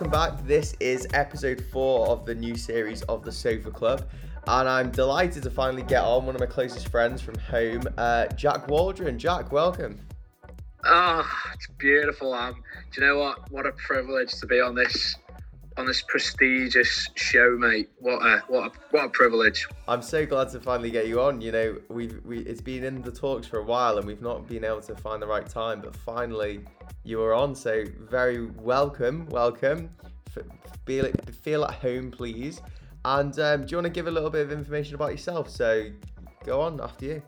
welcome back. This is episode four of the new series of the Sofa Club, and I'm delighted to finally get on one of my closest friends from home, uh, Jack Waldron. Jack, welcome. Oh, it's beautiful. Um, do you know what? What a privilege to be on this on this prestigious show, mate. What a what a what a privilege. I'm so glad to finally get you on. You know, we've we it's been in the talks for a while, and we've not been able to find the right time, but finally you are on. So very welcome, welcome. Feel feel at home, please. And um, do you want to give a little bit of information about yourself? So go on after you.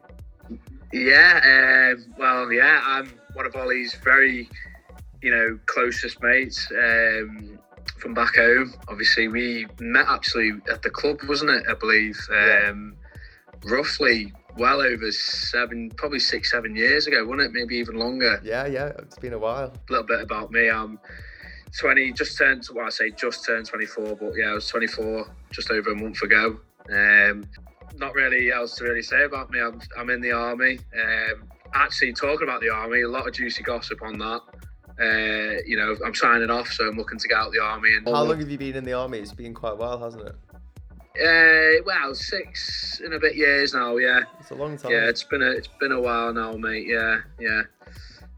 Yeah, um, well, yeah, I'm one of Ollie's very, you know, closest mates um, from back home. Obviously, we met actually at the club, wasn't it? I believe, um, roughly well over seven, probably six, seven years ago, wasn't it? Maybe even longer. Yeah, yeah, it's been a while. A little bit about me. I'm 20, just turned, well, I say just turned 24, but yeah, I was 24 just over a month ago. Um, not really else to really say about me. I'm, I'm in the army. Um, actually, talking about the army, a lot of juicy gossip on that. Uh, you know, I'm signing off, so I'm looking to get out the army. And How long have you been in the army? It's been quite a while, hasn't it? Uh, well, six and a bit years now. Yeah, It's a long time. yeah. It's been a it's been a while now, mate. Yeah, yeah,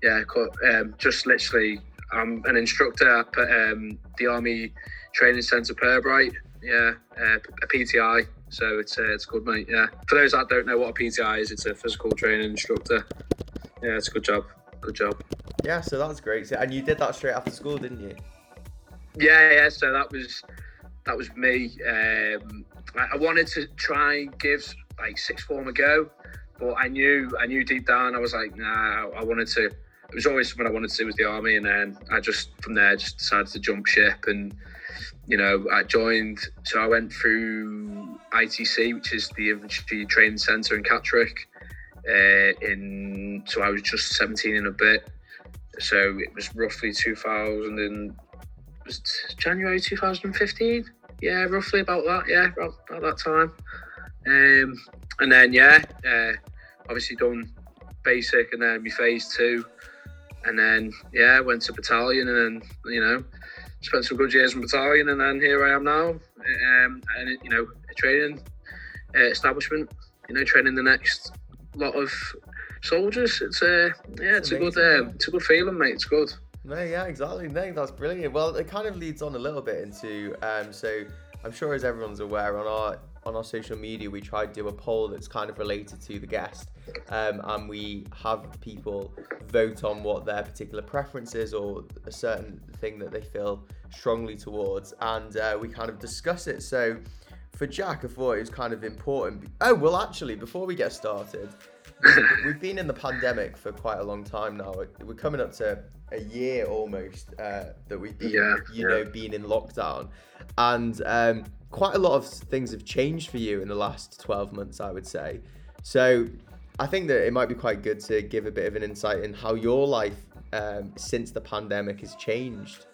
yeah. Um, just literally, I'm an instructor at um, the Army Training Centre Pirbright. Yeah, uh, a PTI. So it's uh, it's good, mate. Yeah. For those that don't know what a PTI is, it's a physical training instructor. Yeah, it's a good job. Good job. Yeah, so that's great. So, and you did that straight after school, didn't you? Yeah, yeah. So that was that was me. Um, I, I wanted to try and give like sixth form a go, but I knew I knew deep down I was like, nah. I wanted to. It was always something I wanted to do with the army, and then I just from there just decided to jump ship, and you know I joined. So I went through ITC, which is the Infantry Training Centre in Catterick. Uh, in so I was just 17 and a bit. So it was roughly 2000 and was January 2015. Yeah, roughly about that. Yeah, about, about that time. Um, and then yeah, uh, obviously done basic, and then my phase two, and then yeah, went to battalion, and then you know spent some good years in battalion, and then here I am now, um, and you know training uh, establishment, you know training the next lot of soldiers. It's a yeah, it's a good um, it's a good feeling, mate. It's good. No, yeah, exactly. No, that's brilliant. Well, it kind of leads on a little bit into um, so I'm sure as everyone's aware on our on our social media we try to do a poll that's kind of related to the guest, um, and we have people vote on what their particular preference is or a certain thing that they feel strongly towards, and uh, we kind of discuss it. So for Jack, I thought it was kind of important. Oh well, actually, before we get started. We've been in the pandemic for quite a long time now. We're coming up to a year almost uh, that we've been, Yeah, you yeah. know, been in lockdown, and um, quite a lot of things have changed for you in the last twelve months, I would say. So, I think that it might be quite good to give a bit of an insight in how your life um, since the pandemic has changed.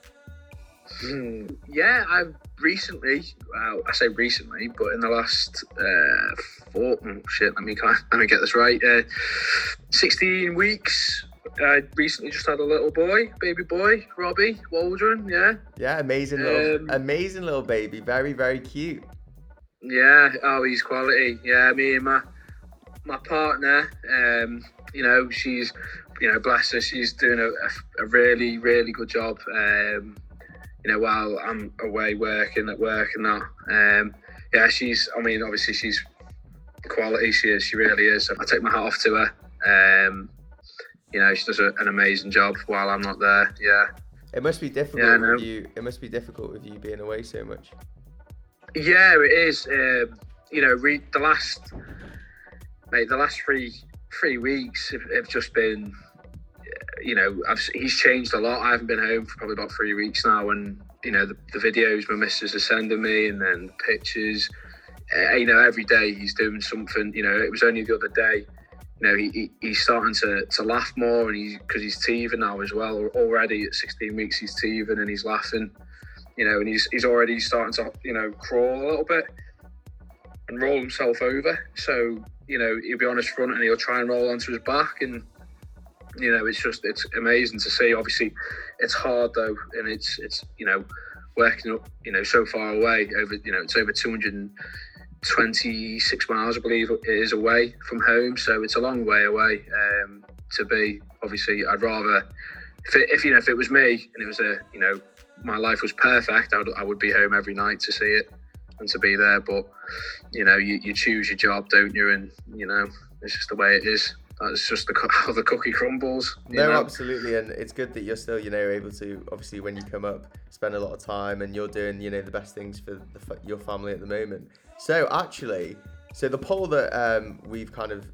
Mm, yeah, I've recently, well, I say recently, but in the last uh, four, oh, shit, let me, let me get this right, uh, 16 weeks, I recently just had a little boy, baby boy, Robbie Waldron, yeah. Yeah, amazing little, Um, amazing little baby, very very cute. Yeah, oh, he's quality. Yeah, me and my my partner, um, you know, she's, you know, bless her, she's doing a, a really, really good job. Um, you know, while I'm away working at work and that. Um, yeah, she's. I mean, obviously she's quality. She is. She really is. I take my hat off to her. Um, you know, she does a, an amazing job while I'm not there. Yeah. It must be difficult Yeah, with you. It must be difficult with you being away so much. Yeah, it is. Um, you know, re- the last, mate, the last three three weeks have, have just been, you know, I've, he's changed a lot. I haven't been home for probably about three weeks now, and you know, the, the videos my missus are sending me, and then pictures. Uh, you know, every day he's doing something. You know, it was only the other day. You know, he, he, he's starting to, to laugh more, and he's because he's teething now as well. Already at 16 weeks, he's teething and he's laughing you know, and he's he's already starting to you know crawl a little bit and roll himself over. So you know he'll be on his front and he'll try and roll onto his back, and you know it's just it's amazing to see. Obviously, it's hard though, and it's it's you know working up, you know, so far away over, you know, it's over 226 miles, I believe it is away from home. So it's a long way away um, to be. Obviously, I'd rather, if, it, if, you know, if it was me and it was a, you know, my life was perfect, I would, I would be home every night to see it and to be there. But, you know, you, you choose your job, don't you? And, you know, it's just the way it is that's just the, how the cookie crumbles. No, know? absolutely, and it's good that you're still, you know, able to obviously when you come up, spend a lot of time, and you're doing, you know, the best things for the, your family at the moment. So actually, so the poll that um, we've kind of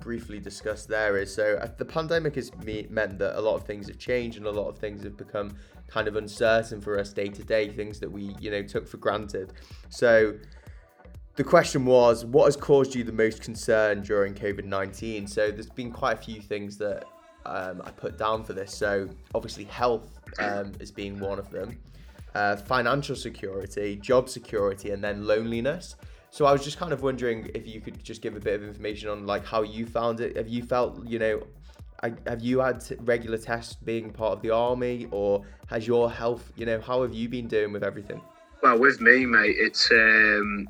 briefly discussed there is so uh, the pandemic has me- meant that a lot of things have changed and a lot of things have become kind of uncertain for us day to day, things that we, you know, took for granted. So the question was, what has caused you the most concern during COVID 19? So there's been quite a few things that um, I put down for this. So obviously, health um, is being one of them, uh, financial security, job security, and then loneliness. So I was just kind of wondering if you could just give a bit of information on like how you found it. Have you felt, you know, have you had regular tests being part of the army, or has your health, you know, how have you been doing with everything? Well, with me, mate, it's um,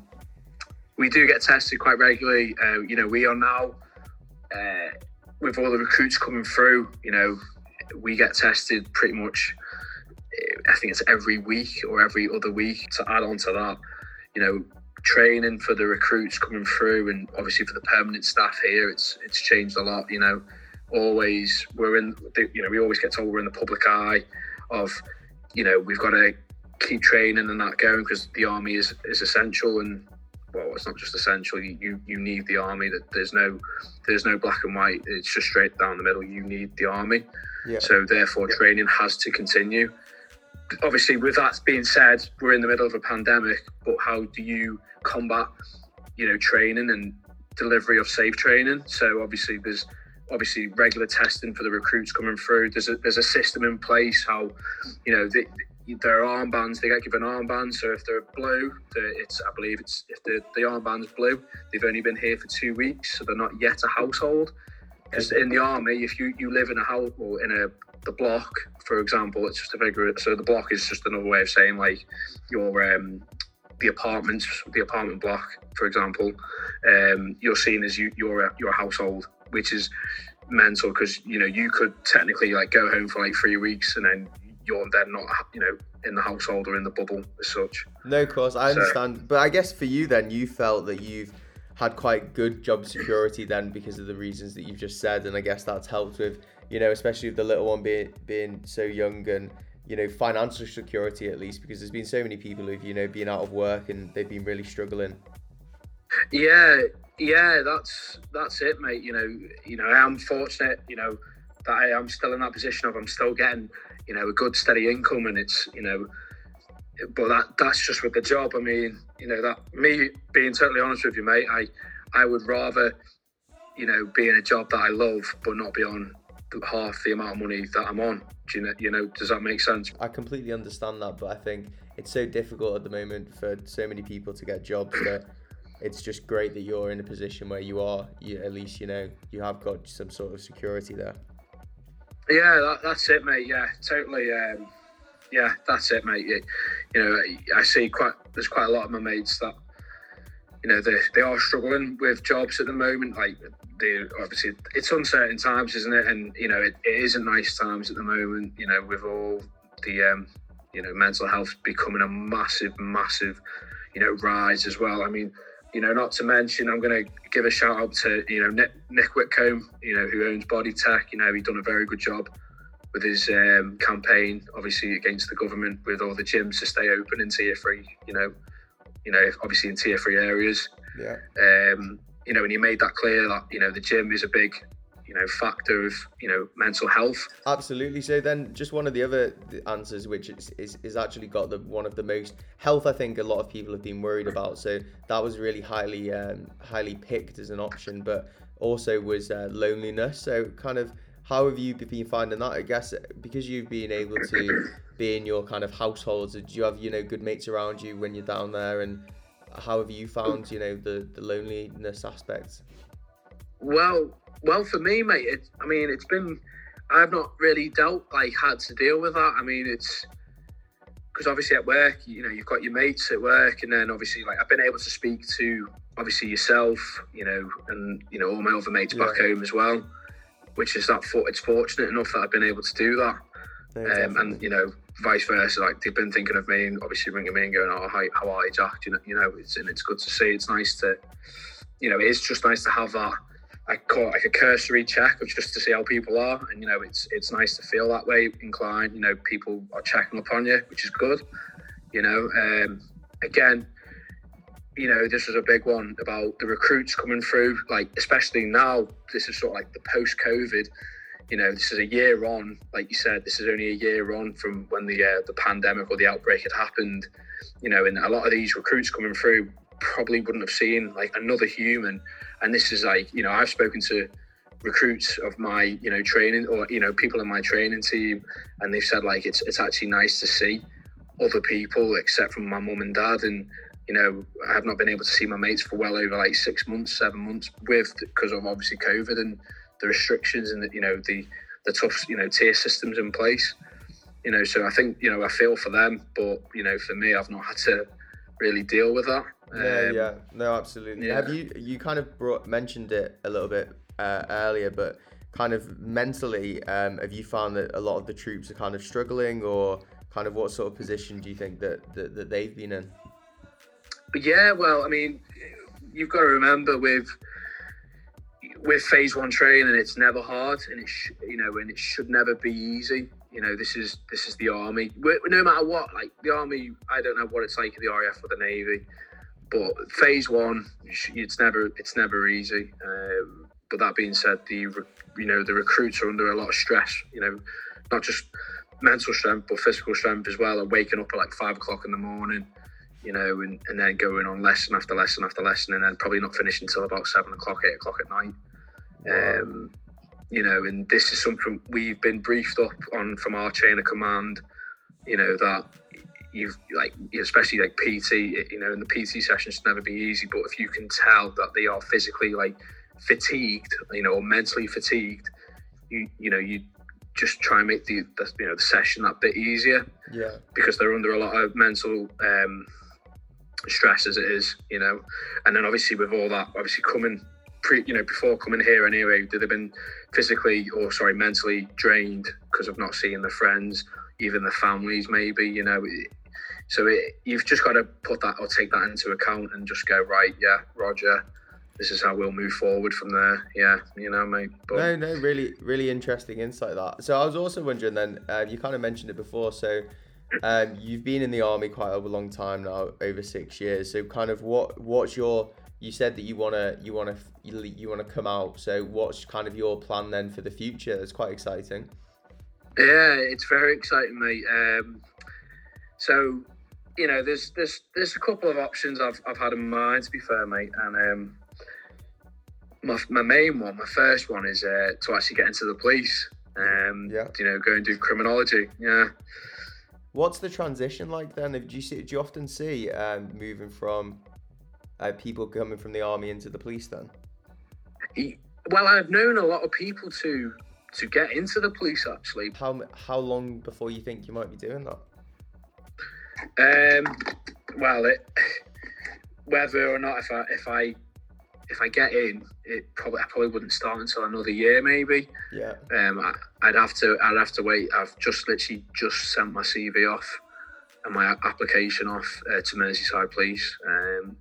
we do get tested quite regularly. Uh, you know, we are now uh, with all the recruits coming through. You know, we get tested pretty much. Uh, I think it's every week or every other week. To add on to that, you know, training for the recruits coming through, and obviously for the permanent staff here, it's it's changed a lot. You know, always we're in. The, you know, we always get told we're in the public eye of. You know, we've got to keep training and that going because the army is is essential and well, it's not just essential. You, you you need the army. That there's no there's no black and white. It's just straight down the middle. You need the army. Yeah. So therefore, training has to continue. Obviously, with that being said, we're in the middle of a pandemic. But how do you combat, you know, training and delivery of safe training? So obviously, there's obviously regular testing for the recruits coming through. There's a there's a system in place. How, you know, the, their armbands, they get given armbands. So if they're blue, it's I believe it's if the, the armband's blue, they've only been here for two weeks, so they're not yet a household. Because in the army, if you, you live in a house or in a the block, for example, it's just a figure. So the block is just another way of saying like your um, the apartments, the apartment block, for example, um, you're seen as you your your household, which is mental because you know you could technically like go home for like three weeks and then you're then not you know in the household or in the bubble as such. No, of course I understand, but I guess for you then you felt that you've had quite good job security then because of the reasons that you've just said, and I guess that's helped with you know especially with the little one being being so young and you know financial security at least because there's been so many people who've you know been out of work and they've been really struggling. Yeah, yeah, that's that's it, mate. You know, you know, I am fortunate. You know that I am still in that position of I'm still getting you know a good steady income and it's you know but that that's just with the job. I mean you know that me being totally honest with you mate i i would rather you know be in a job that i love but not be on half the amount of money that i'm on. Do you know, you know does that make sense? I completely understand that but i think it's so difficult at the moment for so many people to get jobs that it's just great that you're in a position where you are you at least you know you have got some sort of security there yeah, that, that's it, mate. Yeah, totally. Um, yeah, that's it, mate. You, you know, I see quite. There's quite a lot of my mates that, you know, they they are struggling with jobs at the moment. Like, they obviously it's uncertain times, isn't it? And you know, it, it isn't nice times at the moment. You know, with all the um, you know mental health becoming a massive, massive, you know, rise as well. I mean you know, not to mention, I'm going to give a shout out to you know Nick, Nick Whitcomb, you know, who owns Body Tech. You know, he's done a very good job with his um, campaign, obviously against the government, with all the gyms to stay open in tier three. You know, you know, obviously in tier three areas. Yeah. Um, you know, and he made that clear that you know the gym is a big you know factor of you know mental health. Absolutely. So then just one of the other answers which is, is, is actually got the one of the most health i think a lot of people have been worried about. So that was really highly um, highly picked as an option but also was uh, loneliness. So kind of how have you been finding that? I guess because you've been able to be in your kind of households do you have you know good mates around you when you're down there? And how have you found you know the the loneliness aspects? Well well, for me, mate, it, I mean, it's been. I've not really dealt like had to deal with that. I mean, it's because obviously at work, you know, you've got your mates at work, and then obviously like I've been able to speak to obviously yourself, you know, and you know all my other mates yeah. back home as well, which is that it's fortunate enough that I've been able to do that, yeah, um, and you know vice versa. Like they've been thinking of me and obviously ringing me and going, "Oh, hi, how are you, Jack?" You know, you know, it's and it's good to see. It's nice to, you know, it's just nice to have that. I caught like a cursory check of just to see how people are, and you know, it's it's nice to feel that way inclined. You know, people are checking up on you, which is good. You know, um, again, you know, this is a big one about the recruits coming through. Like, especially now, this is sort of like the post-COVID you know, this is a year on. Like you said, this is only a year on from when the uh, the pandemic or the outbreak had happened. You know, and a lot of these recruits coming through probably wouldn't have seen like another human. And this is like, you know, I've spoken to recruits of my, you know, training or you know, people in my training team, and they've said like it's it's actually nice to see other people except from my mum and dad and you know, I have not been able to see my mates for well over like six months, seven months with because of obviously COVID and the restrictions and the, you know the the tough you know tier systems in place. You know, so I think you know I feel for them, but you know for me, I've not had to really deal with that. Yeah, um, yeah, no, absolutely. Yeah. Have you you kind of brought mentioned it a little bit uh, earlier, but kind of mentally, um, have you found that a lot of the troops are kind of struggling, or kind of what sort of position do you think that that, that they've been in? Yeah, well, I mean, you've got to remember with with phase one training, it's never hard, and it sh- you know, and it should never be easy. You know, this is this is the army. We're, no matter what, like the army, I don't know what it's like in the RAF or the navy, but phase one, it's never it's never easy. Um, but that being said, the you know the recruits are under a lot of stress. You know, not just mental strength but physical strength as well. And waking up at like five o'clock in the morning, you know, and, and then going on lesson after lesson after lesson, and then probably not finishing until about seven o'clock, eight o'clock at night. Um, you know, and this is something we've been briefed up on from our chain of command. You know that you've like, especially like PT. You know, in the PT sessions never be easy, but if you can tell that they are physically like fatigued, you know, or mentally fatigued, you you know you just try and make the, the you know the session that bit easier. Yeah. Because they're under a lot of mental um, stress as it is, you know, and then obviously with all that, obviously coming pre, you know, before coming here anyway, did have been physically or sorry, mentally drained because of not seeing the friends, even the families, maybe, you know. So it, you've just got to put that or take that into account and just go right, yeah, Roger. This is how we'll move forward from there. Yeah, you know, mate. But... No, no, really, really interesting insight that. So I was also wondering then, uh, you kind of mentioned it before. So um, you've been in the army quite a long time now, over six years. So kind of what, what's your you said that you wanna you wanna you, you wanna come out. So what's kind of your plan then for the future? It's quite exciting. Yeah, it's very exciting, mate. Um, so you know, there's there's there's a couple of options I've I've had in mind. To be fair, mate, and um, my my main one, my first one is uh, to actually get into the police. Um, yeah. You know, go and do criminology. Yeah. What's the transition like then? Do you see? Do you often see um, moving from uh, people coming from the army into the police then? Well, I've known a lot of people to to get into the police actually. How how long before you think you might be doing that? Um, well, it, whether or not if I if I if I get in, it probably I probably wouldn't start until another year maybe. Yeah. Um, I, would have to I'd have to wait. I've just literally just sent my CV off and my application off uh, to Merseyside Police. Um,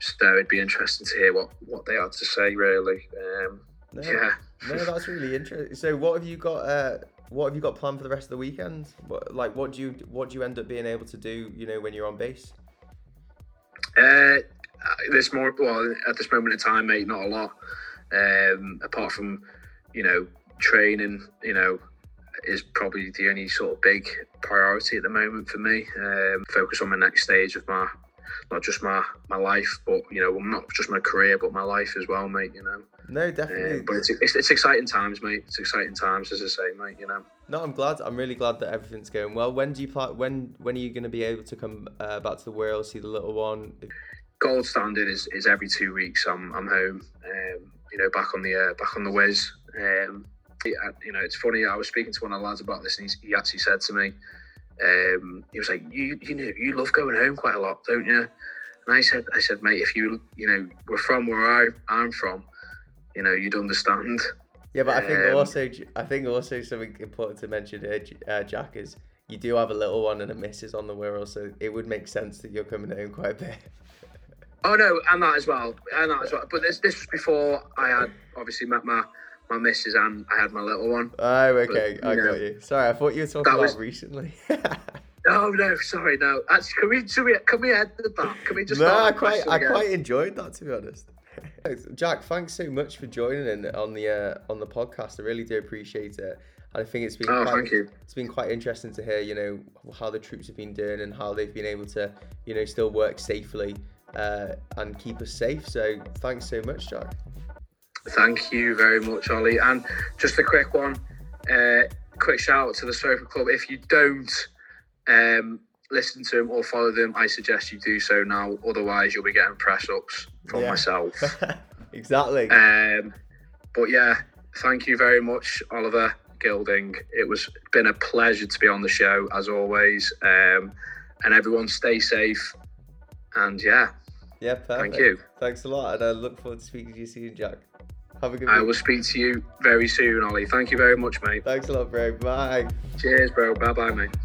so it'd be interesting to hear what what they had to say. Really, um, no, yeah. no, that's really interesting. So, what have you got? Uh, what have you got planned for the rest of the weekend? What, like, what do you what do you end up being able to do? You know, when you're on base. Uh, there's more. Well, at this moment in time, mate, not a lot. Um, apart from, you know, training. You know, is probably the only sort of big priority at the moment for me. Um, focus on my next stage of my not just my my life, but you know, not just my career, but my life as well, mate. You know. No, definitely. Uh, but it's, it's, it's exciting times, mate. It's exciting times, as I say, mate. You know. No, I'm glad. I'm really glad that everything's going well. When do you plan? When when are you going to be able to come uh, back to the Wirral, see the little one? Gold standard is, is every two weeks. I'm I'm home. Um, you know, back on the uh, back on the whiz. Um, you know, it's funny. I was speaking to one of the lads about this, and he actually said to me, um, he was like, "You you know you love going home quite a lot, don't you?" And I said, "I said, mate, if you you know we're from where I I'm from, you know you'd understand." Yeah, but I think Um, also I think also something important to mention here, uh, Jack, is you do have a little one and a missus on the Wirral, so it would make sense that you're coming home quite a bit. Oh no, and that as well, and that as well. But this this was before I had obviously met my my missus and I had my little one. Oh, okay, But, I know, got you. Sorry, I thought you were talking that about was- recently. Oh no, sorry, no. Actually, can we should we can we end that? Can we just no, I quite I again? quite enjoyed that to be honest. Jack, thanks so much for joining in on the uh, on the podcast. I really do appreciate it. And I think it's been Oh, quite, it's been quite interesting to hear, you know, how the troops have been doing and how they've been able to, you know, still work safely uh, and keep us safe. So thanks so much, Jack. Thank you very much, Ollie. And just a quick one, uh, quick shout out to the Sofa Club. If you don't um, listen to them or follow them, I suggest you do so now. Otherwise, you'll be getting press ups from Yeah. myself. exactly. Um, but yeah, thank you very much, Oliver Gilding. It was been a pleasure to be on the show as always. Um, and everyone, stay safe. And yeah, yeah, perfect. thank you. Thanks a lot, and I look forward to speaking to you soon, Jack. Have a good I week. will speak to you very soon, Ollie. Thank you very much, mate. Thanks a lot, bro. Bye. Cheers, bro. Bye bye, mate.